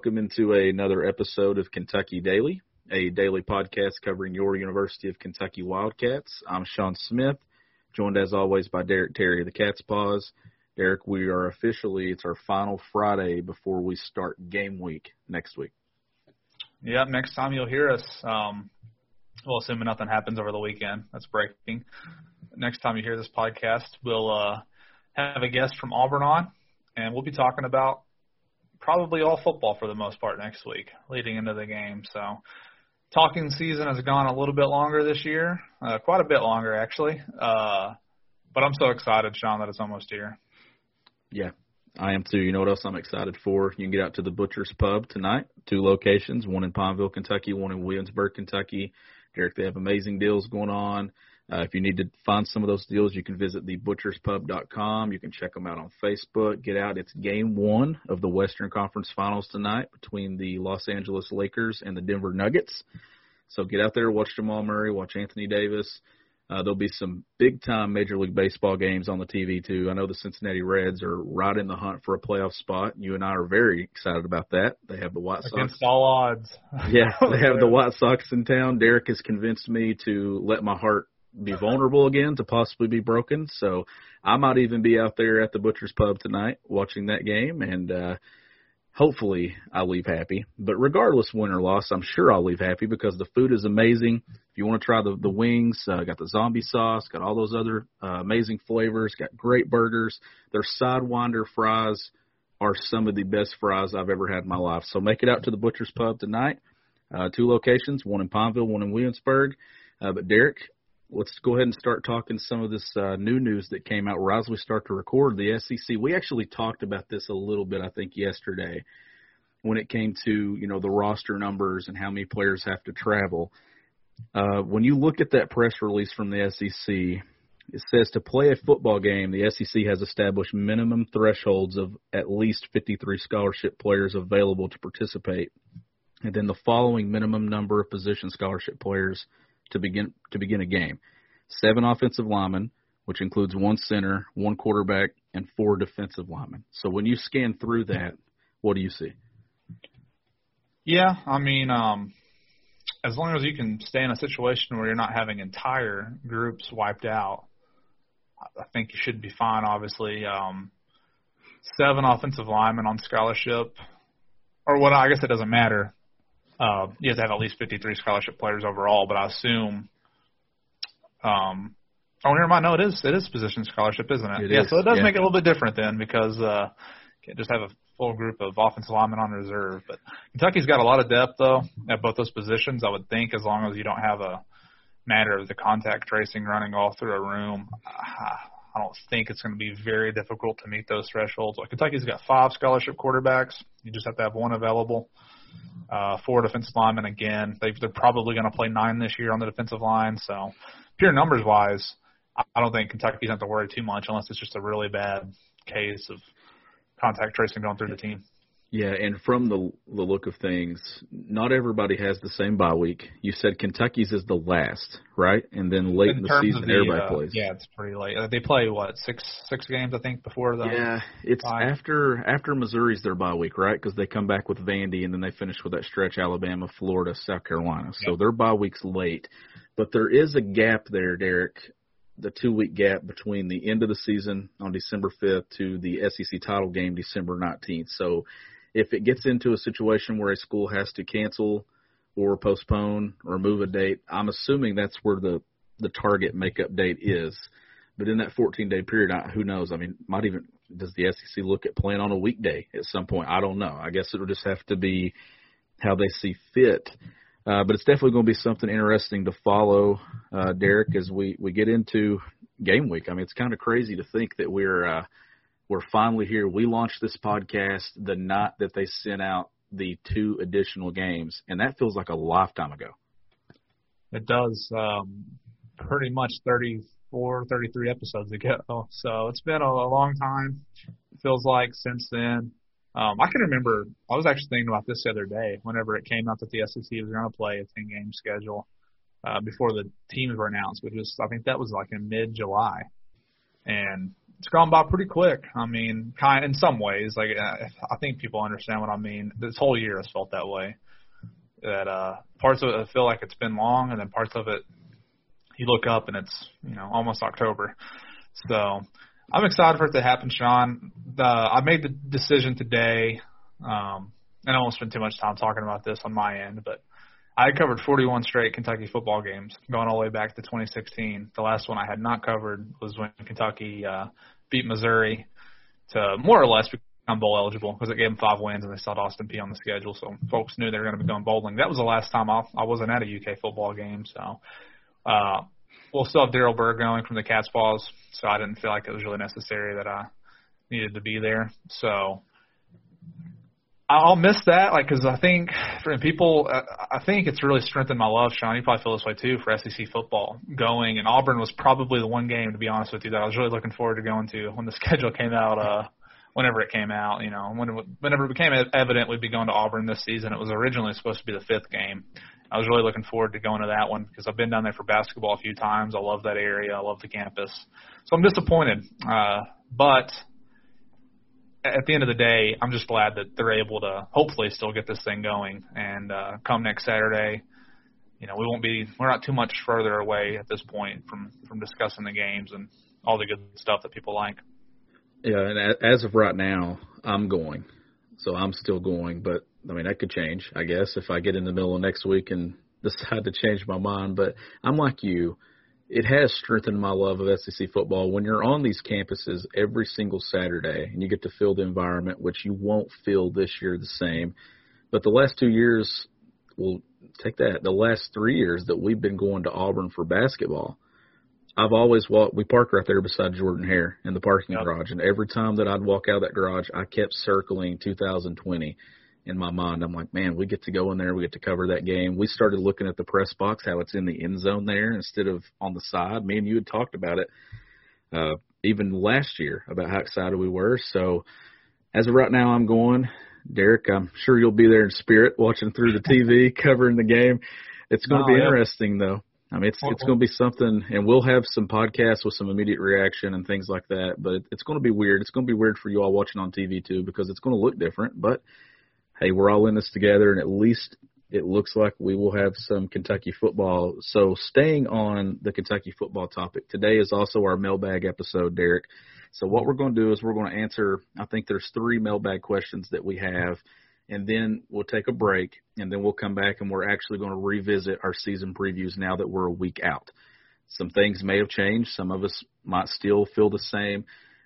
Welcome into another episode of Kentucky Daily, a daily podcast covering your University of Kentucky Wildcats. I'm Sean Smith, joined as always by Derek Terry of the Cat's Paws. Derek, we are officially, it's our final Friday before we start game week next week. Yeah, next time you'll hear us, um, well, assuming nothing happens over the weekend, that's breaking. Next time you hear this podcast, we'll uh, have a guest from Auburn on, and we'll be talking about probably all football for the most part next week, leading into the game. So, talking season has gone a little bit longer this year, uh, quite a bit longer actually. Uh, but I'm so excited, Sean, that it's almost here. Yeah, I am too. You know what else I'm excited for? You can get out to the Butcher's Pub tonight. Two locations, one in Pineville, Kentucky, one in Williamsburg, Kentucky. Derek, they have amazing deals going on. Uh, if you need to find some of those deals, you can visit thebutcherspub.com. You can check them out on Facebook. Get out. It's game one of the Western Conference Finals tonight between the Los Angeles Lakers and the Denver Nuggets. So get out there, watch Jamal Murray, watch Anthony Davis. Uh, there'll be some big time Major League Baseball games on the TV too. I know the Cincinnati Reds are right in the hunt for a playoff spot. You and I are very excited about that. They have the White Sox. Against all odds. yeah, they have the White Sox in town. Derek has convinced me to let my heart be vulnerable again to possibly be broken. So I might even be out there at the Butcher's Pub tonight watching that game, and uh, hopefully I leave happy. But regardless, win or loss, I'm sure I'll leave happy because the food is amazing. If you want to try the the wings, uh, got the zombie sauce, got all those other uh, amazing flavors, got great burgers. Their sidewinder fries are some of the best fries I've ever had in my life. So make it out to the Butcher's Pub tonight. Uh, two locations, one in Pineville, one in Williamsburg. Uh, but Derek, let's go ahead and start talking some of this uh, new news that came out right as we start to record the SEC. We actually talked about this a little bit, I think, yesterday when it came to you know the roster numbers and how many players have to travel. Uh, when you look at that press release from the SEC, it says to play a football game, the SEC has established minimum thresholds of at least 53 scholarship players available to participate, and then the following minimum number of position scholarship players to begin to begin a game. Seven offensive linemen, which includes one center, one quarterback, and four defensive linemen. So when you scan through that, what do you see? Yeah, I mean, um, as long as you can stay in a situation where you're not having entire groups wiped out, I think you should be fine. Obviously, um, seven offensive linemen on scholarship, or what? I guess it doesn't matter. Uh, you have to have at least 53 scholarship players overall, but I assume. Um, oh, never mind. No, it is it is position scholarship, isn't it? It yeah, is, so it does yeah. make it a little bit different then because uh, can't just have a full group of offensive linemen on reserve. But Kentucky's got a lot of depth though at both those positions. I would think as long as you don't have a matter of the contact tracing running all through a room. I don't think it's going to be very difficult to meet those thresholds. Like Kentucky's got five scholarship quarterbacks. You just have to have one available. Uh, four defensive linemen again. They, they're probably going to play nine this year on the defensive line. So, pure numbers wise, I don't think Kentucky's going to have to worry too much unless it's just a really bad case of contact tracing going through the team. Yeah, and from the the look of things, not everybody has the same bye week. You said Kentucky's is the last, right? And then late in, in the season, the, everybody uh, plays. Yeah, it's pretty late. Uh, They play what six six games I think before the. Yeah, it's bye. after after Missouri's their bye week, right? Because they come back with Vandy and then they finish with that stretch: Alabama, Florida, South Carolina. So Yep. their bye week's late, but there is a gap there, Derek. The two week gap between the end of the season on December 5th to the SEC title game December 19th. So if it gets into a situation where a school has to cancel or postpone or move a date, I'm assuming that's where the the target makeup date is. But in that 14 day period, I, who knows? I mean, might even does the SEC look at playing on a weekday at some point? I don't know. I guess it'll just have to be how they see fit. Uh, but it's definitely going to be something interesting to follow, uh, Derek, as we, we get into game week. I mean, it's kind of crazy to think that we're uh, we're finally here. We launched this podcast the night that they sent out the two additional games, and that feels like a lifetime ago. It does. Um, pretty much 34, 33 episodes ago. So it's been a, a long time. It feels like since then. Um, I can remember. I was actually thinking about this the other day. Whenever it came out that the SEC was going to play a 10 game schedule uh, before the teams were announced, which was, I think that was like in mid July, and it's gone by pretty quick. I mean, kind in some ways. Like uh, I think people understand what I mean. This whole year has felt that way. That uh, parts of it feel like it's been long, and then parts of it you look up and it's you know almost October. So I'm excited for it to happen, Sean. The, I made the decision today, um, and I won't spend too much time talking about this on my end, but I covered 41 straight Kentucky football games, going all the way back to 2016. The last one I had not covered was when Kentucky uh, beat Missouri to more or less become bowl eligible because it gave them five wins and they saw Austin Peay on the schedule, so folks knew they were going to be going bowling. That was the last time I, I wasn't at a UK football game, so uh, we'll still have Daryl Berg going from the Cat's Paws, so I didn't feel like it was really necessary that I needed to be there. So I'll miss that, like, because I think for people, I think it's really strengthened my love. Sean, you probably feel this way too for SEC football going, and Auburn was probably the one game, to be honest with you, that I was really looking forward to going to when the schedule came out. Uh, whenever it came out, you know, when it, whenever it became evident we'd be going to Auburn this season, it was originally supposed to be the fifth game. I was really looking forward to going to that one because I've been down there for basketball a few times. I love that area. I love the campus. So I'm disappointed. Uh, but at the end of the day, I'm just glad that they're able to hopefully still get this thing going. And uh, come next Saturday, you know, we won't be we're not too much further away at this point from from discussing the games and all the good stuff that people like. Yeah, and as of right now, I'm going, so I'm still going. But I mean, that could change, I guess, if I get in the middle of next week and decide to change my mind. But I'm like you. It has strengthened my love of SEC football. When you're on these campuses every single Saturday and you get to feel the environment, which you won't feel this year the same. But the last two years, well, take that. The last three years that we've been going to Auburn for basketball, I've always walked. We park right there beside Jordan Hare in the parking yep. garage, and every time that I'd walk out of that garage, I kept circling 2020 in my mind. I'm like, man, we get to go in there. We get to cover that game. We started looking at the press box, how it's in the end zone there instead of on the side. Me and you had talked about it uh, even last year about how excited we were. So as of right now, I'm going. Derek, I'm sure you'll be there in spirit watching through the TV, covering the game. It's going to be yeah. interesting, though. I mean, it's it's going to be something, and we'll have some podcasts with some immediate reaction and things like that. But it's going to be weird. It's going to be weird for you all watching on TV too, because it's going to look different. But hey, we're all in this together, and at least it looks like we will have some Kentucky football. So, staying on the Kentucky football topic, today is also our mailbag episode, Derek. So, what we're going to do is we're going to answer, I think there's three mailbag questions that we have, and then we'll take a break, and then we'll come back and we're actually going to revisit our season previews now that we're a week out. Some things may have changed, some of us might still feel the same,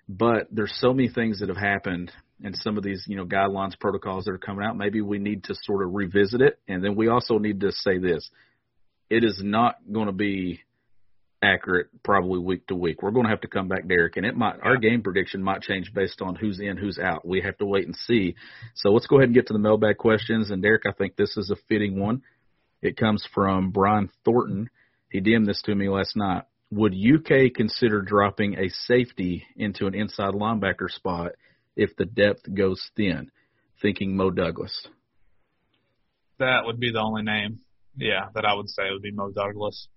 but there's so many things that have happened and some of these, you know, guidelines, protocols that are coming out, maybe we need to sort of revisit it. And then we also need to say this. It is not going to be accurate probably week to week. We're going to have to come back, Derek, and it might our game prediction might change based on who's in, who's out. We have to wait and see. So let's go ahead and get to the mailbag questions. And Derek, I think this is a fitting one. It comes from Brian Thornton. He DM'd this to me last night. Would UK consider dropping a safety into an inside linebacker spot if the depth goes thin, thinking Mo Douglas. That would be the only name, yeah, that I would say would be Mo Douglas.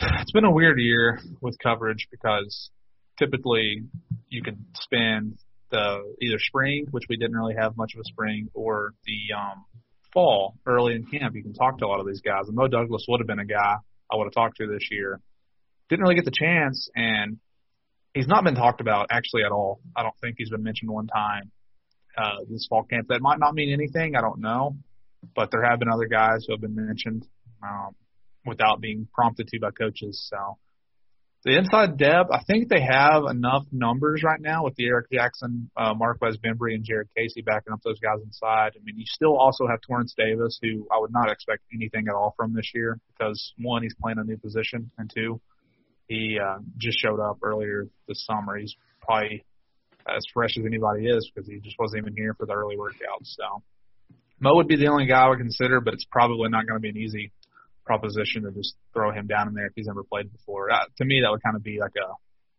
It's been a weird year with coverage because typically you can spend the either spring, which we didn't really have much of a spring, or the um, fall early in camp. You can talk to a lot of these guys, and Mo Douglas would have been a guy I would have talked to this year. Didn't really get the chance, and he's not been talked about actually at all. I don't think he's been mentioned one time uh, this fall camp. That might not mean anything. I don't know, but there have been other guys who have been mentioned um, without being prompted to by coaches. So The inside depth, I think they have enough numbers right now with the Eric Jackson, uh, Marquez Bembry, and Jared Casey backing up those guys inside. I mean, you still also have Torrence Davis, who I would not expect anything at all from this year because one, he's playing a new position, and two, he uh, just showed up earlier this summer. He's probably as fresh as anybody is because he just wasn't even here for the early workouts. So Mo would be the only guy I would consider, but it's probably not going to be an easy proposition to just throw him down in there if he's never played before. Uh, to me, that would kind of be like a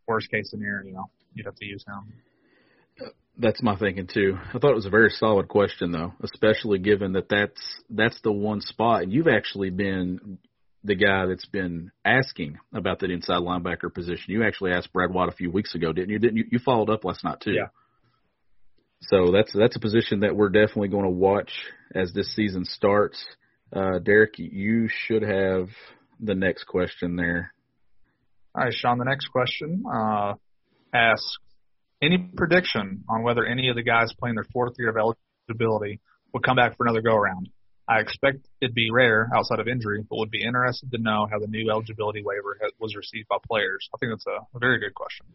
worst case scenario. You know, you'd have to use him. That's my thinking too. I thought it was a very solid question though, especially given that that's that's the one spot, and you've actually been the guy that's been asking about that inside linebacker position. You actually asked Brad White a few weeks ago, didn't you? Didn't you? You followed up last night too. Yeah. So that's that's a position that we're definitely going to watch as this season starts. Uh, Derek, you should have the next question there. All right, Sean. The next question uh, asks: Any prediction on whether any of the guys playing their fourth year of eligibility will come back for another go around? I expect it'd be rare outside of injury, but would be interested to know how the new eligibility waiver has, was received by players. I think that's a, a very good question.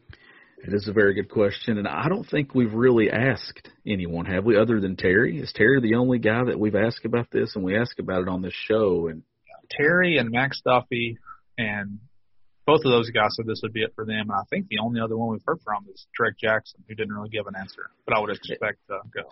It is a very good question, and I don't think we've really asked anyone, have we, other than Terry? Is Terry the only guy that we've asked about this, and we ask about it on this show? And Terry and Max Duffy and both of those guys said this would be it for them. And I think the only other one we've heard from is Drake Jackson, who didn't really give an answer, but I would expect to go.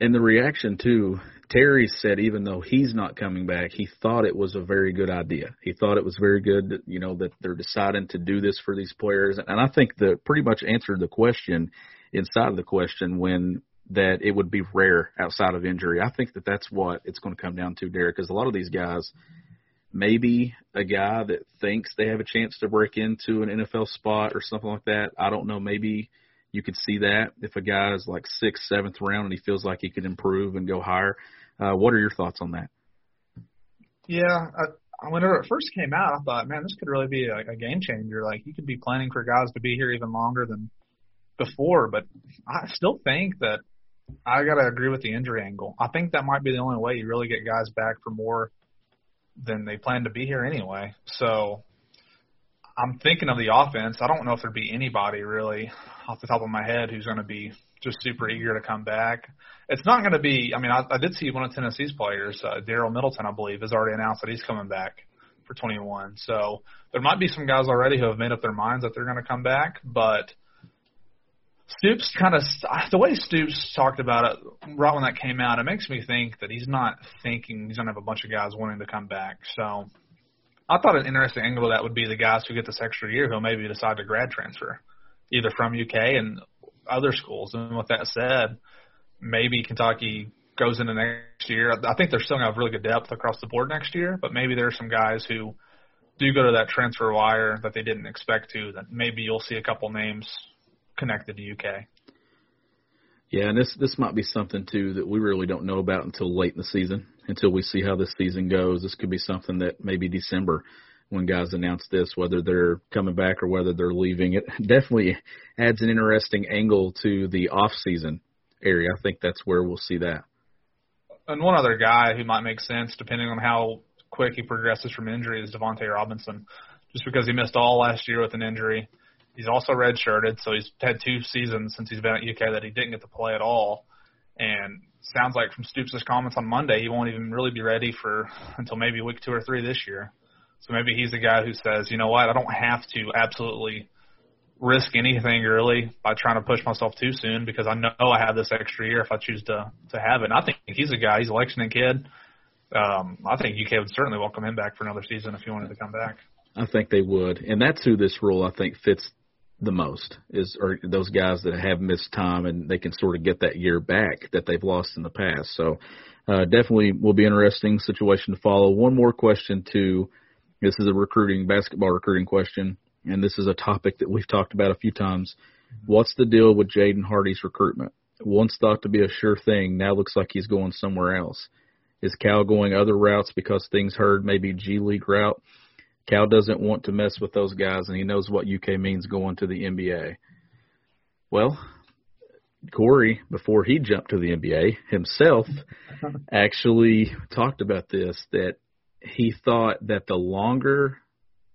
And the reaction too, Terry said even though he's not coming back, he thought it was a very good idea. He thought it was very good, that, you know, that they're deciding to do this for these players. And I think that pretty much answered the question inside of the question when that it would be rare outside of injury. I think that that's what it's going to come down to, Derek, because a lot of these guys, maybe a guy that thinks they have a chance to break into an NFL spot or something like that. I don't know. Maybe you could see that if a guy is like sixth, seventh round and he feels like he could improve and go higher. Uh, what are your thoughts on that? Yeah, I, whenever it first came out, I thought, man, this could really be a, a game changer. Like you could be planning for guys to be here even longer than before. But I still think that I got to agree with the injury angle. I think that might be the only way you really get guys back for more than they plan to be here anyway. So I'm thinking of the offense. I don't know if there'd be anybody really off the top of my head who's going to be just super eager to come back. It's not going to be. I mean, I, I did see one of Tennessee's players, uh, Daryl Middleton, I believe, has already announced that he's coming back for 21. So there might be some guys already who have made up their minds that they're going to come back, but. Stoops kind of the way Stoops talked about it right when that came out, it makes me think that he's not thinking he's gonna have a bunch of guys wanting to come back. So I thought an interesting angle of that would be the guys who get this extra year who maybe decide to grad transfer, either from UK and other schools. And with that said, maybe Kentucky goes into next year. I think they're still going to have really good depth across the board next year, but maybe there are some guys who do go to that transfer wire that they didn't expect to. That maybe you'll see a couple names connected to UK. Yeah, and this this might be something too that we really don't know about until late in the season, until we see how this season goes. This could be something that maybe December when guys announce this, whether they're coming back or whether they're leaving. It definitely adds an interesting angle to the off season area. I think that's where we'll see that. And one other guy who might make sense, depending on how quick he progresses from injury, is Davonte Robinson. Just because he missed all last year with an injury, He's also redshirted, so he's had two seasons since he's been at UK that he didn't get to play at all. And sounds like from Stoops' comments on Monday, he won't even really be ready for until maybe week two or three this year. So maybe he's the guy who says, you know what, I don't have to absolutely risk anything really by trying to push myself too soon because I know I have this extra year if I choose to to have it. And I think he's a guy. He's a Lexington kid. Um, I think UK would certainly welcome him back for another season if he wanted to come back. I think they would, and that's who this role I think fits the most is or those guys that have missed time and they can sort of get that year back that they've lost in the past. So uh, definitely will be interesting situation to follow. One more question too. This is a recruiting basketball recruiting question, and this is a topic that we've talked about a few times. What's the deal with Jaden Hardy's recruitment? Once thought to be a sure thing, now looks like he's going somewhere else. Is Cal going other routes because things heard maybe G League route? Cal doesn't want to mess with those guys, and he knows what UK means going to the NBA. Well, Corey, before he jumped to the NBA himself, actually talked about this that he thought that the longer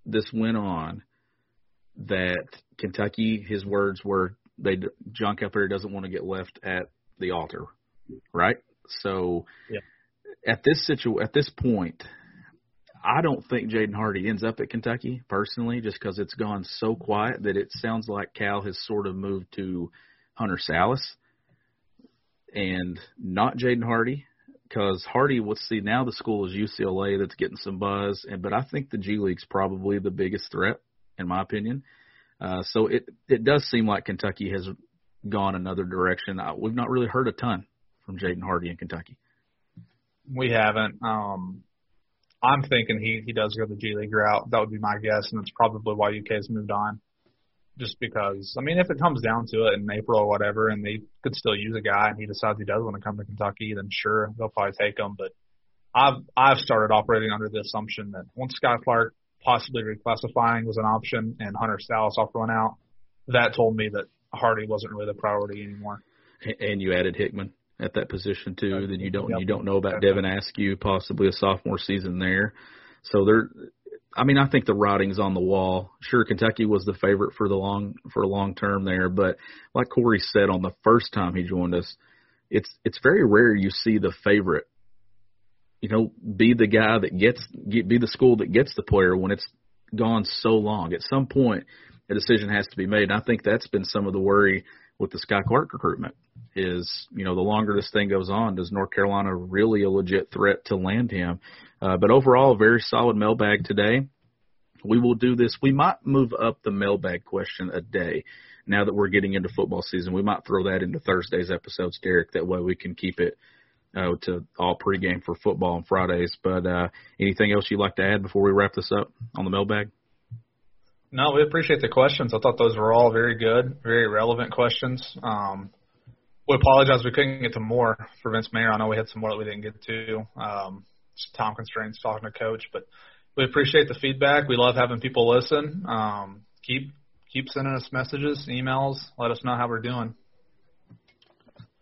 this went on, that Kentucky, his words were, they John Calipari doesn't want to get left at the altar, right? So Yeah. at this situ at this point, I don't think Jaden Hardy ends up at Kentucky personally, just because it's gone so quiet that it sounds like Cal has sort of moved to Hunter Sallis and not Jaden Hardy. Because Hardy, let's see, now the school is UCLA that's getting some buzz, and but I think the G League's probably the biggest threat, in my opinion. Uh, so it it does seem like Kentucky has gone another direction. Uh, we've not really heard a ton from Jaden Hardy in Kentucky. We haven't. Um, I'm thinking he he does go the G League route. That would be my guess, and that's probably why UK has moved on. Just because, I mean, if it comes down to it in April or whatever, and they could still use a guy, and he decides he does want to come to Kentucky, then sure, they'll probably take him. But I've I've started operating under the assumption that once Skyy Clark possibly reclassifying was an option, and Hunter Sallis off run out, that told me that Hardy wasn't really the priority anymore. And you added Hickman at that position too. Then you don't Yep. you don't know about Devin Askew, possibly a sophomore season there. So there, I mean, I think the writing's on the wall. Sure, Kentucky was the favorite for the long for a long term there, but like Corey said on the first time he joined us, it's it's very rare you see the favorite, you know, be the guy that gets get, be the school that gets the player when it's gone so long. At some point, a decision has to be made. And I think that's been some of the worry with the Skyy Clark recruitment is, you know, the longer this thing goes on, does North Carolina really a legit threat to land him? Uh, but overall, very solid mailbag today. We will do this. We might move up the mailbag question a day now that we're getting into football season. We might throw that into Thursday's episodes, Derek. That way we can keep it uh, to all pregame for football on Fridays. But uh, anything else you'd like to add before we wrap this up on the mailbag? No, we appreciate the questions. I thought those were all very good, very relevant questions. Um, we apologize we couldn't get to more for Vince Marrow. I know we had some more that we didn't get to. Um, time constraints talking to coach, but we appreciate the feedback. We love having people listen. Um, keep keep sending us messages, emails. Let us know how we're doing.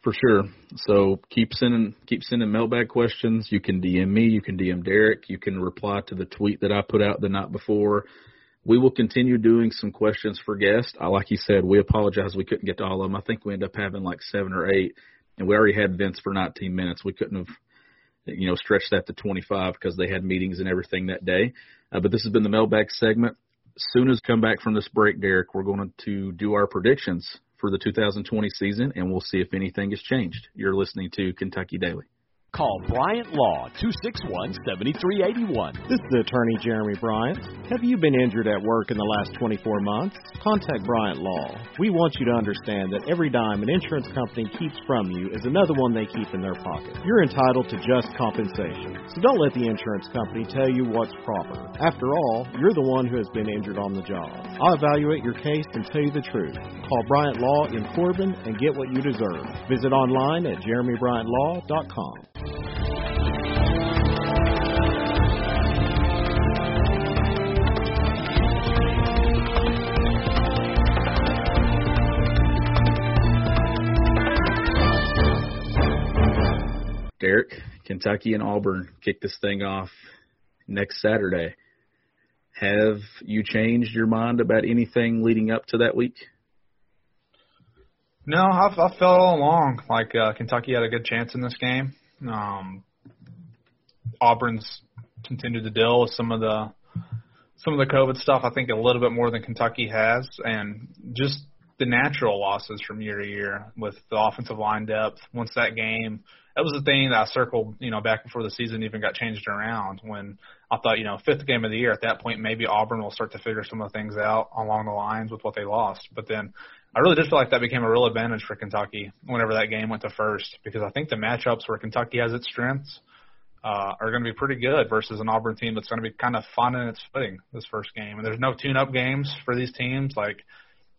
For sure. So keep sending keep sending mailbag questions. You can DM me. You can DM Derek. You can reply to the tweet that I put out the night before. We will continue doing some questions for guests. I like you said, we apologize we couldn't get to all of them. I think we ended up having like seven or eight, and we already had Vince for 19 minutes. We couldn't have, you know, stretched that to 25 because they had meetings and everything that day. Uh, but this has been the mailbag segment. As soon as we come back from this break, Derek, we're going to do our predictions for the 2020 season, and we'll see if anything has changed. You're listening to Kentucky Daily. Call Bryant Law 261 7381. This is attorney Jeremy Bryant. Have you been injured at work in the last 24 months? Contact Bryant Law. We want you to understand that every dime an insurance company keeps from you is another one they keep in their pocket. You're entitled to just compensation. So don't let the insurance company tell you what's proper. After all, you're the one who has been injured on the job. I'll evaluate your case and tell you the truth. Call Bryant Law in Corbin and get what you deserve. Visit online at jeremybryantlaw.com. Derek, Kentucky and Auburn kick this thing off next Saturday. Have you changed your mind about anything leading up to that week? No, I've, I've felt all along like uh, Kentucky had a good chance in this game. Um, Auburn's continued to deal with some of the some of the COVID stuff. I think a little bit more than Kentucky has, and just the natural losses from year to year with the offensive line depth. Once that game, that was the thing that I circled, you know, back before the season even got changed around. When I thought, you know, fifth game of the year, at that point maybe Auburn will start to figure some of the things out along the lines with what they lost. But then I really did feel like that became a real advantage for Kentucky whenever that game went to first, because I think the matchups where Kentucky has its strengths uh, are going to be pretty good versus an Auburn team that's going to be kind of finding its footing this first game. And there's no tune-up games for these teams, like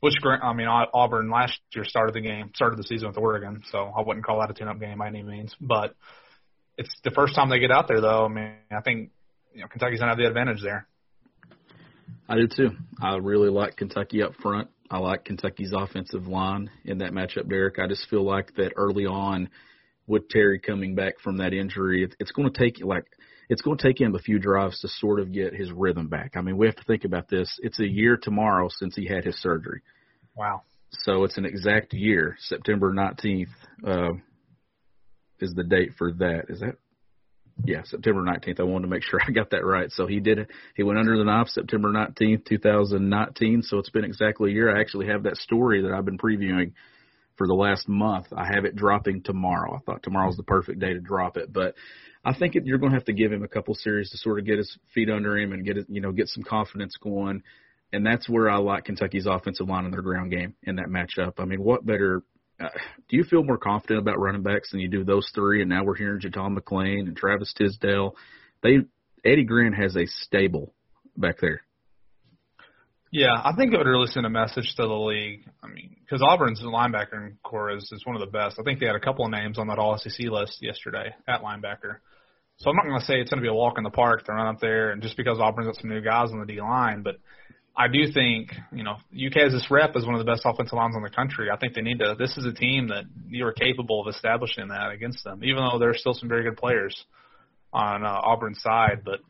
which I mean Auburn last year started the game, started the season with Oregon, so I wouldn't call that a tune-up game by any means. But it's the first time they get out there, though. I mean, I think you know Kentucky's going to have the advantage there. I do too. I really like Kentucky up front. I like Kentucky's offensive line in that matchup, Derek. I just feel like that early on, with Terry coming back from that injury, it, it's going to take like it's going to take him a few drives to sort of get his rhythm back. I mean, we have to think about this. It's a year tomorrow since he had his surgery. Wow. So it's an exact year. September 19th uh, is the date for that. Is that? Yeah, September 19th. I wanted to make sure I got that right. So he did. He went under the knife September 19th, 2019. So it's been exactly a year. I actually have that story that I've been previewing for the last month. I have it dropping tomorrow. I thought tomorrow's the perfect day to drop it, but I think it, you're going to have to give him a couple series to sort of get his feet under him and get it, you know, get some confidence going. And that's where I like Kentucky's offensive line in their ground game in that matchup. I mean, what better? Uh, do you feel more confident about running backs than you do those three? And now we're hearing JuTahn McClain and Travis Tisdale. They Eddie Gran has a stable back there. Yeah, I think it would really send a message to the league. I mean, because Auburn's linebacker corps is, is one of the best. I think they had a couple of names on that All SEC list yesterday at linebacker. So I'm not going to say it's going to be a walk in the park to run up there, and just because Auburn's got some new guys on the D line, but I do think you know UK has this rep as one of the best offensive lines in the country. I think they need to. This is a team that you are capable of establishing that against them, even though there's still some very good players on uh, Auburn's side. But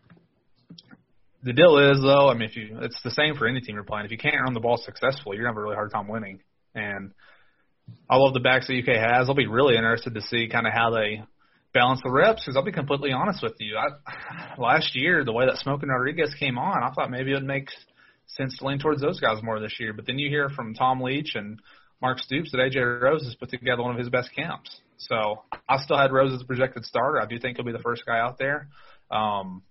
the deal is though, I mean, if you, it's the same for any team you're playing. If you can't run the ball successfully, you're gonna have a really hard time winning. And I love the backs that UK has. I'll be really interested to see kind of how they balance the reps because I'll be completely honest with you. I, last year, the way that Smoke and Rodriguez came on, I thought maybe it would make sense to lean towards those guys more this year. But then you hear from Tom Leach and Mark Stoops that AJ Rose has put together one of his best camps. So I still had Rose as a projected starter. I do think he'll be the first guy out there. Um,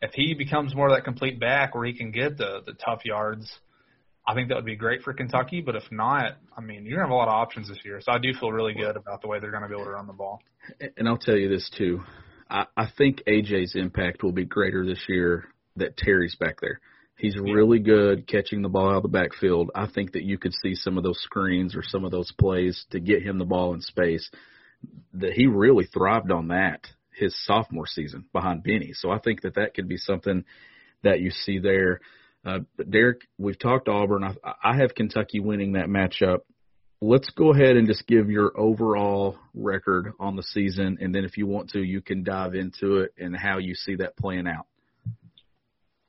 if he becomes more of that complete back where he can get the the tough yards, I think that would be great for Kentucky. But if not, I mean, you're gonna have a lot of options this year. So I do feel really good about the way they're gonna be able to run the ball. And I'll tell you this too. I, I think AJ's impact will be greater this year that Terry's back there. He's really good catching the ball out of the backfield. I think that you could see some of those screens or some of those plays to get him the ball in space. That he really thrived on that his sophomore season behind Benny. So I think that that could be something that you see there. Uh, but Derek, we've talked Auburn. I, I have Kentucky winning that matchup. Let's go ahead and just give your overall record on the season, and then if you want to, you can dive into it and how you see that playing out.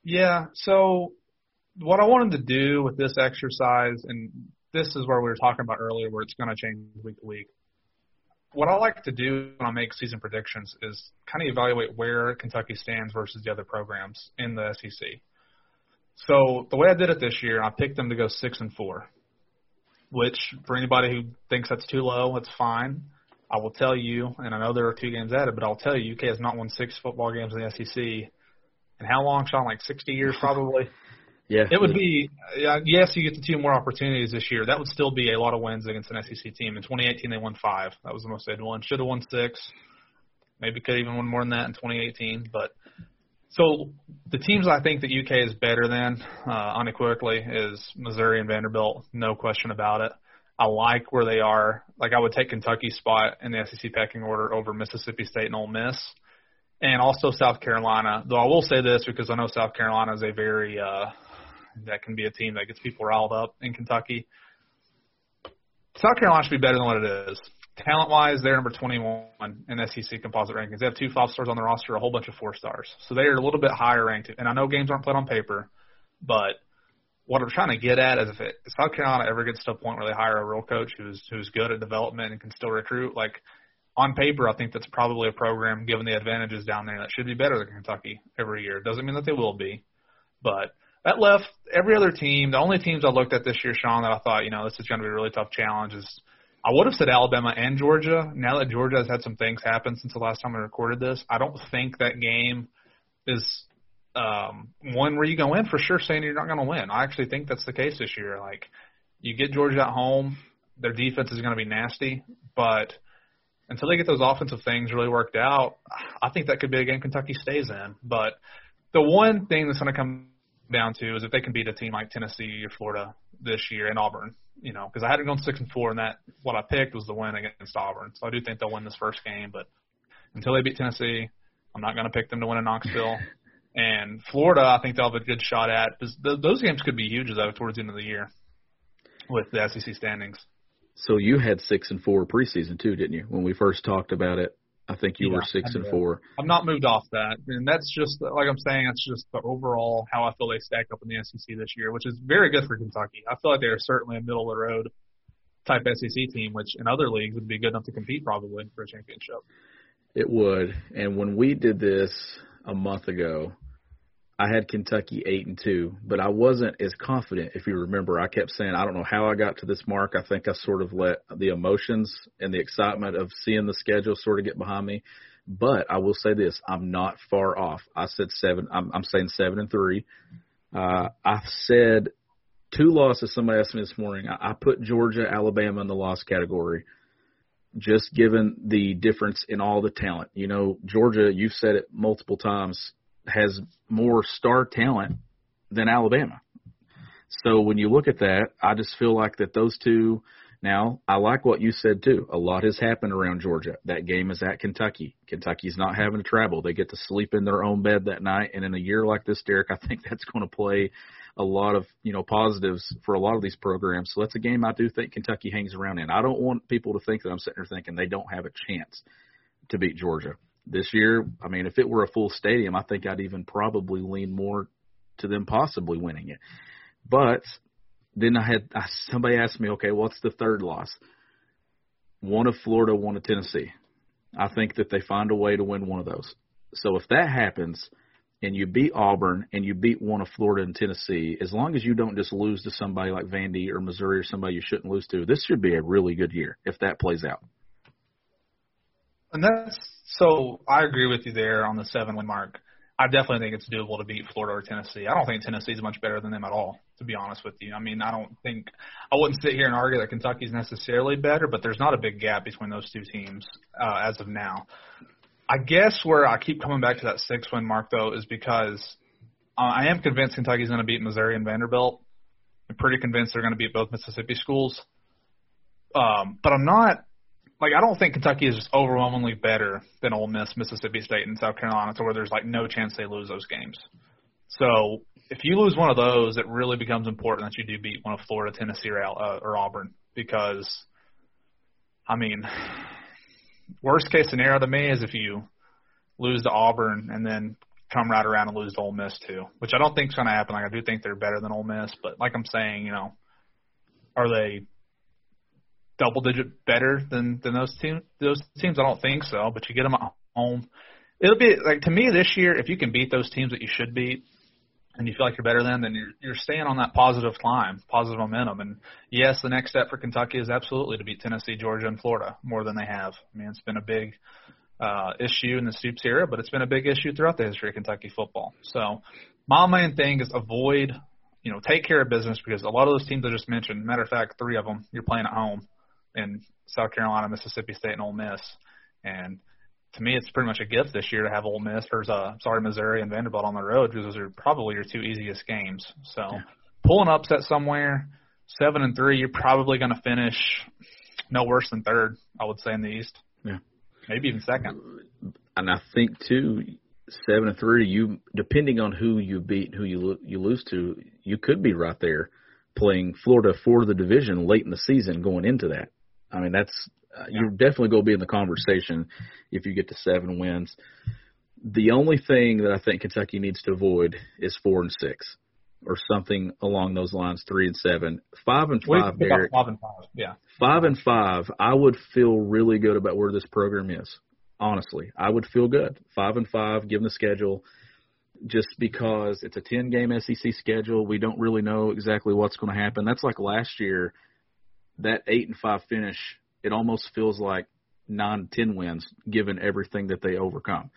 Yeah. So what I wanted to do with this exercise, and this is where we were talking about earlier, where it's going to change week to week what I like to do when I make season predictions is kind of evaluate where Kentucky stands versus the other programs in the SEC. So the way I did it this year, I picked them to go six and four, which for anybody who thinks that's too low, it's fine. I will tell you, and I know there are two games added, but I'll tell you, UK has not won six football games in the SEC. How long, Sean? Like 60 years, probably. Yeah. It would be uh, yes, you get the two more opportunities this year. That would still be a lot of wins against an SEC team. In 2018, they won five. That was the most they'd won. Should have won six. Maybe could even win more than that in 2018. But so the teams I think that UK is better than uh, unequivocally is Missouri and Vanderbilt. No question about it. I like where they are. Like I would take Kentucky's spot in the SEC pecking order over Mississippi State and Ole Miss and also South Carolina. Though I will say this because I know South Carolina is a very uh, that can be a team that gets people riled up in Kentucky. South Carolina should be better than what it is. Talent wise, they're number 21 in SEC composite rankings. They have two five stars on their roster, a whole bunch of four stars. So they are a little bit higher ranked. And I know games aren't played on paper, but what I'm trying to get at is if, it, if South Carolina ever gets to a point where they hire a real coach who's who's good at development and can still recruit, like on paper, I think that's probably a program given the advantages down there that should be better than Kentucky every year. Doesn't mean that they will be, but that left every other team. The only teams I looked at this year, Sean, that I thought, you know, this is going to be a really tough challenge is I would have said Alabama and Georgia. Now that Georgia has had some things happen since the last time I recorded this, I don't think that game is um, one where you go in for sure saying you're not going to win. I actually think that's the case this year. Like you get Georgia at home, their defense is going to be nasty, but until they get those offensive things really worked out, I think that could be a game Kentucky stays in. But the one thing that's going to come down to is if they can beat a team like Tennessee or Florida this year and Auburn, you know, because I had it going six and four, and that what I picked was the win against Auburn. So I do think they'll win this first game, but until they beat Tennessee, I'm not going to pick them to win in Knoxville. and Florida, I think they'll have a good shot at. because Those games could be huge though towards the end of the year with the SEC standings. So you had six and four preseason too, didn't you? When we first talked about it I think you Yeah, were six and four. I'm not moved off that, and that's just like I'm saying. That's just the overall how I feel they stack up in the SEC this year, which is very good for Kentucky. I feel like they're certainly a middle of the road type SEC team, which in other leagues would be good enough to compete probably for a championship. It would. And when we did this a month ago, I had Kentucky eight and two, but I wasn't as confident. If you remember, I kept saying I don't know how I got to this mark. I think I sort of let the emotions and the excitement of seeing the schedule sort of get behind me. But I will say this: I'm not far off. I said seven. I'm, I'm saying seven and three. Uh, I've said two losses. Somebody asked me this morning. I, I put Georgia, Alabama in the loss category just given the difference in all the talent. You know, Georgia, you've said it multiple times, has more star talent than Alabama. So when you look at that, I just feel like that those two. Now, I like what you said too. A lot has happened around Georgia. That game is at Kentucky. Kentucky's not having to travel. They get to sleep in their own bed that night. And in a year like this, Derek, I think that's going to play a lot of you know positives for a lot of these programs. So that's a game I do think Kentucky hangs around in. I don't want people to think that I'm sitting there thinking they don't have a chance to beat Georgia this year. I mean, if it were a full stadium, I think I'd even probably lean more to them possibly winning it. But then I had somebody asked me, okay, what's the third loss? One of Florida, one of Tennessee. I think that they find a way to win one of those. So if that happens, and you beat Auburn and you beat one of Florida and Tennessee, as long as you don't just lose to somebody like Vandy or Missouri or somebody you shouldn't lose to, this should be a really good year if that plays out. And that's so I agree with you there on the seven win mark. I definitely think it's doable to beat Florida or Tennessee. I don't think Tennessee's much better than them at all, to be honest with you. I mean, I don't think I wouldn't sit here and argue that Kentucky's necessarily better, but there's not a big gap between those two teams uh, as of now. I guess where I keep coming back to that six win mark though is because uh, I am convinced Kentucky's going to beat Missouri and Vanderbilt. I'm pretty convinced they're going to beat both Mississippi schools. Um, but I'm not like I don't think Kentucky is just overwhelmingly better than Ole Miss, Mississippi State, and South Carolina to where there's like no chance they lose those games. So if you lose one of those, it really becomes important that you do beat one of Florida, Tennessee, or, uh, or Auburn because, I mean, worst case scenario to me is if you lose to Auburn and then come right around and lose to Ole Miss too, which I don't think is going to happen. Like I do think they're better than Ole Miss, but like I'm saying, you know, are they double digit better than than those teams? Those teams, I don't think so. But you get them at home. It'll be like to me this year. If you can beat those teams that you should beat, and you feel like you're better than, then you're you're staying on that positive climb, positive momentum. And yes, the next step for Kentucky is absolutely to beat Tennessee, Georgia, and Florida more than they have. I mean, it's been a big uh, issue in the Stoops era, but it's been a big issue throughout the history of Kentucky football. So my main thing is avoid, you know, take care of business because a lot of those teams I just mentioned, matter of fact, three of them you're playing at home in South Carolina, Mississippi State, and Ole Miss. And to me, it's pretty much a gift this year to have Ole Miss or uh, sorry Missouri and Vanderbilt on the road because those are probably your two easiest games. So Yeah. pull an upset somewhere, seven and three, you're probably going to finish no worse than third. I would say in the East. Yeah. maybe even second. And I think too, seven and three. You depending on who you beat, and who you lo- you lose to, you could be right there playing Florida for the division late in the season going into that. I mean, that's uh, you're definitely going to be in the conversation if you get to seven wins. The only thing that I think Kentucky needs to avoid is four and six, or something along those lines. Three and seven, five and five. Derek, five and five. Yeah. five and five, I would feel really good about where this program is. Honestly, I would feel good. Five and five, given the schedule, just because it's a ten game SEC schedule. We don't really know exactly what's going to happen. That's like last year, that eight and five finish. It almost feels like nine, ten wins, given everything that they overcome.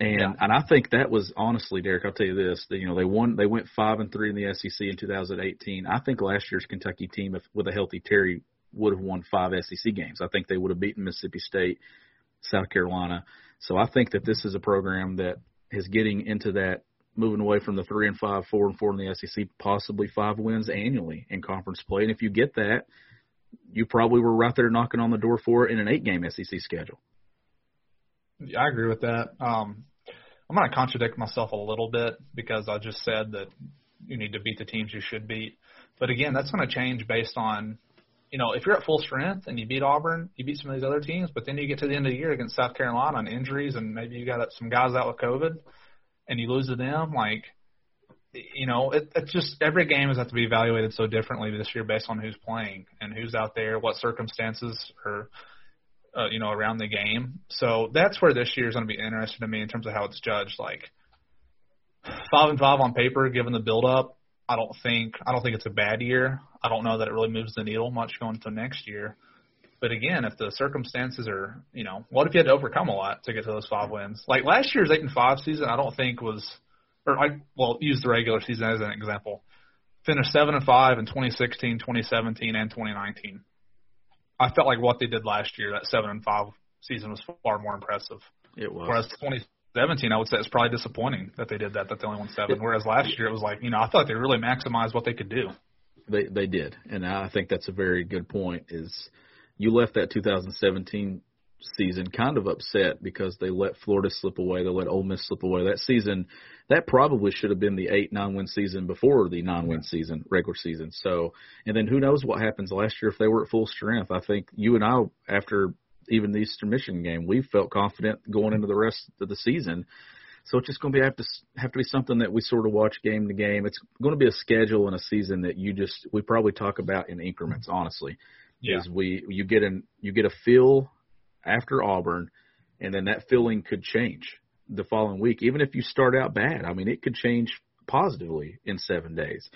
And Yeah. and I think that was honestly, Derek. I'll tell you this: that, you know, they won, they went five and three in the SEC in 2018. I think last year's Kentucky team, if, with a healthy Terry, would have won five SEC games. I think they would have beaten Mississippi State, South Carolina. So I think that this is a program that is getting into that, moving away from the three and five, four and four in the SEC, possibly five wins annually in conference play. And if you get that, you probably were right there knocking on the door for it in an eight game SEC schedule. Yeah, I agree with that. Um, I'm going to contradict myself a little bit because I just said that you need to beat the teams you should beat. But again, that's going to change based on you know, if you're at full strength and you beat Auburn, you beat some of these other teams, but then you get to the end of the year against South Carolina on injuries and maybe you got some guys out with COVID and you lose to them, like, you know, it, it's just every game has have to be evaluated so differently this year based on who's playing and who's out there, what circumstances are, uh, you know, around the game. So that's where this year is going to be interesting to me in terms of how it's judged. Like five and five on paper, given the build up, I don't think I don't think it's a bad year. I don't know that it really moves the needle much going into next year. But again, if the circumstances are, you know, what if you had to overcome a lot to get to those five wins? Like last year's eight and five season, I don't think was, or I well use the regular season as an example. Finished seven and five in 2016, 2017, and 2019. I felt like what they did last year, that seven and five season, was far more impressive. It was. Whereas 2017, I would say it's probably disappointing that they did that. That they only won seven. Whereas last year, it was like you know I thought they really maximized what they could do. They they did, and I think that's a very good point. Is you left that 2017 season kind of upset because they let Florida slip away, they let Ole Miss slip away. That season, that probably should have been the eight nine win season before the nine win season, regular season. So, and then who knows what happens last year if they were at full strength? I think you and I, after even the Eastern Michigan game, we felt confident going into the rest of the season. So it's just going to be have to have to be something that we sort of watch game to game. It's going to be a schedule and a season that you just we probably talk about in increments. Honestly, Yeah. is we you get an you get a feel after Auburn, and then that feeling could change the following week. Even if you start out bad, I mean, it could change positively in seven days.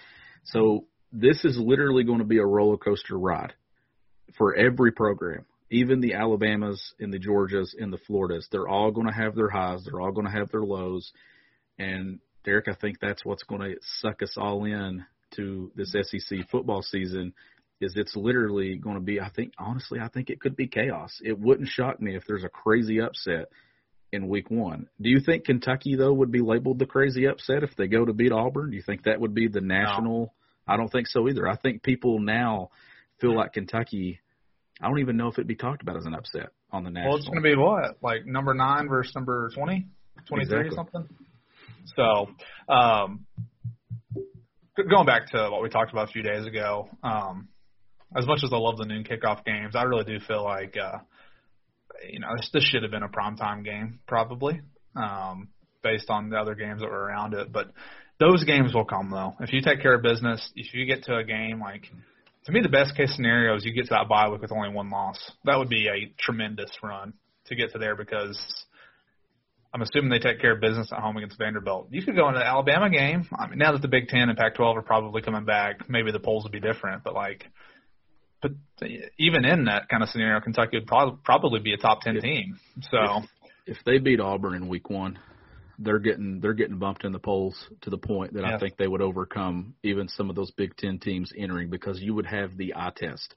So this is literally going to be a roller coaster ride for every program. Even the Alabamas and the Georgias and the Floridas, they're all going to have their highs. They're all going to have their lows. And Derek, I think that's what's going to suck us all in to this SEC football season is it's literally going to be I think honestly I think it could be chaos. It wouldn't shock me if there's a crazy upset in week 1. Do you think Kentucky though would be labeled the crazy upset if they go to beat Auburn? Do you think that would be the national I don't think so either. I think people now feel like Kentucky I don't even know if it'd be talked about as an upset on the national. Well, it's going to be what? Like number nine versus number 20? 23 Exactly. or something? So, um, going back to what we talked about a few days ago, um, as much as I love the noon kickoff games, I really do feel like, uh, you know, this, this should have been a primetime game, probably, um, based on the other games that were around it. But those games will come, though. If you take care of business, if you get to a game like to me, the best case scenario is you get to that bye week with only one loss. That would be a tremendous run to get to there because I'm assuming they take care of business at home against Vanderbilt. You could go into the Alabama game. I mean, now that the Big Ten and Pac-12 are probably coming back, maybe the polls would be different. But like, but even in that kind of scenario, Kentucky would probably probably be a top ten team. So if they beat Auburn in week one, they're getting they're getting bumped in the polls to the point that I think they would overcome even some of those Big Ten teams entering because you would have the eye test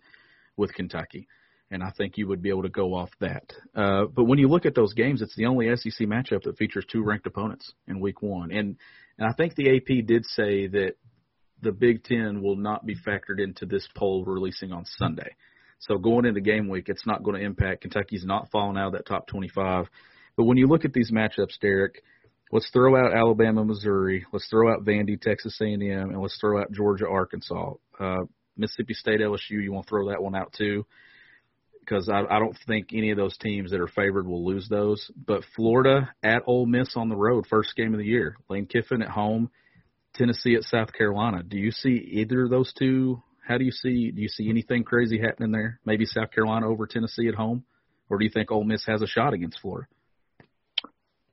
with Kentucky, and I think you would be able to go off that. Uh, but when you look at those games, it's the only SEC matchup that features two ranked opponents in Week One, and and I think the AP did say that the Big Ten will not be factored into this poll releasing on Sunday. So going into game week, it's not going to impact. Kentucky's not falling out of that top 25. But when you look at these matchups, Derek, let's throw out Alabama, Missouri. Let's throw out Vandy, Texas A&M, and let's throw out Georgia, Arkansas. Uh, Mississippi State, LSU. You want to throw that one out too? Because I, I don't think any of those teams that are favored will lose those. But Florida at Ole Miss on the road, first game of the year. Lane Kiffin at home. Tennessee at South Carolina. Do you see either of those two? How do you see? Do you see anything crazy happening there? Maybe South Carolina over Tennessee at home, or do you think Ole Miss has a shot against Florida?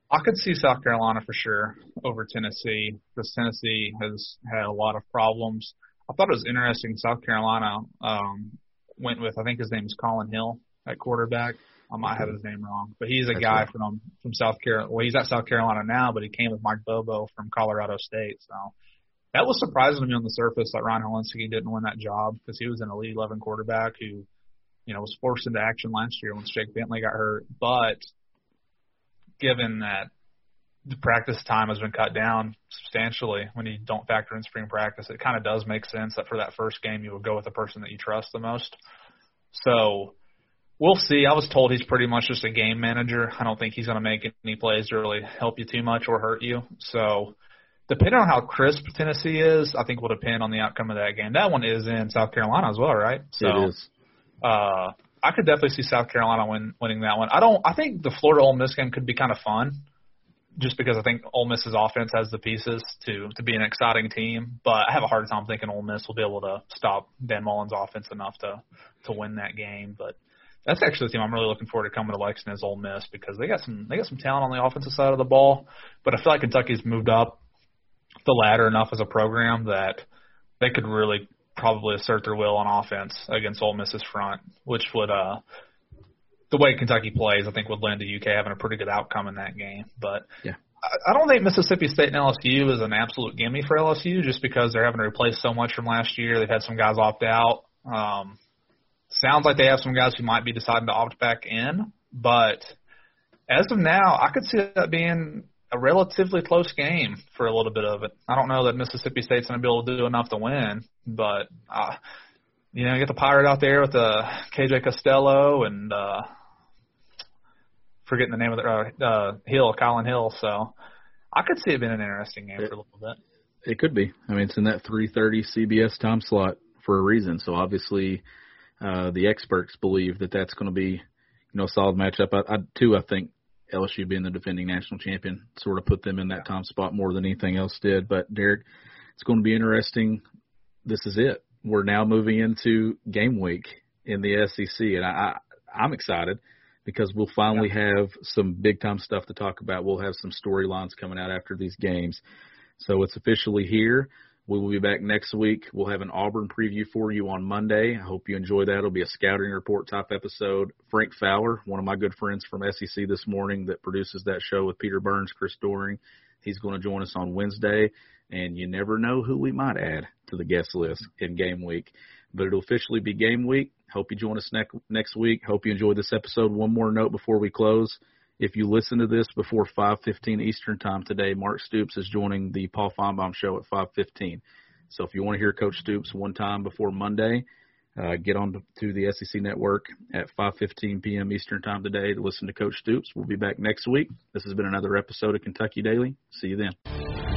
I could see South Carolina for sure over Tennessee because Tennessee has had a lot of problems. I thought it was interesting. South Carolina um, went with I think his name is Collin Hill at quarterback. I might have his name wrong, but he's a That's guy right. from from South Carolina. Well, he's at South Carolina now, but he came with Mike Bobo from Colorado State. So that was surprising to me on the surface that Ryan Hilinski didn't win that job because he was an elite 11 quarterback who, you know, was forced into action last year when Jake Bentley got hurt. But given that the practice time has been cut down substantially when you don't factor in spring practice, it kind of does make sense that for that first game you would go with the person that you trust the most. So we'll see. I was told he's pretty much just a game manager. I don't think he's going to make any plays to really help you too much or hurt you. So depending on how crisp Tennessee is, I think will depend on the outcome of that game. That one is in South Carolina as well, right? So it is. Uh, I could definitely see South Carolina win, winning that one. I don't. I think the Florida Ole Miss game could be kind of fun, just because I think Ole Miss's offense has the pieces to to be an exciting team. But I have a hard time thinking Ole Miss will be able to stop Dan Mullen's offense enough to to win that game. But that's actually the team I'm really looking forward to coming to Lexington is Ole Miss because they got some they got some talent on the offensive side of the ball. But I feel like Kentucky's moved up the ladder enough as a program that they could really probably assert their will on offense against Ole Miss's front, which would uh the way Kentucky plays, I think would lend to UK having a pretty good outcome in that game. But Yeah. I, I don't think Mississippi State and LSU is an absolute gimme for LSU just because they're having to replace so much from last year. They've had some guys opt out. Um, sounds like they have some guys who might be deciding to opt back in, but as of now, I could see that being a relatively close game for a little bit of it. I don't know that Mississippi State's going to be able to do enough to win, but uh, you know, you get the pirate out there with the KJ Costello and uh, forgetting the name of the uh, uh, Hill, Collin Hill. So I could see it being an interesting game for a little bit. It could be. I mean, it's in that 3:30 CBS time slot for a reason. So obviously, uh, the experts believe that that's going to be, you know, a solid matchup. I, I too, I think LSU being the defending national champion sort of put them in that time spot more than anything else did. But Derek, it's going to be interesting. This is it. We're now moving into game week in the SEC, and I, I I'm excited because we'll finally have some big time stuff to talk about. We'll have some storylines coming out after these games. So it's officially here. We will be back next week. We'll have an Auburn preview for you on Monday. I hope you enjoy that. It'll be a scouting report type episode. Frank Fowler, one of my good friends from SEC this morning that produces that show with Peter Burns, Chris Doering, he's going to join us on Wednesday. And you never know who we might add to the guest list in game week. But it'll officially be game week. Hope you join us next next week. Hope you enjoyed this episode. One more note before we close. If you listen to this before 5:15 Eastern Time today, Mark Stoops is joining the Paul Finebaum show at 5:15. So if you want to hear Coach Stoops one time before Monday, uh, get on to, the SEC Network at 5:15 p.m. Eastern Time today to listen to Coach Stoops. We'll be back next week. This has been another episode of Kentucky Daily. See you then.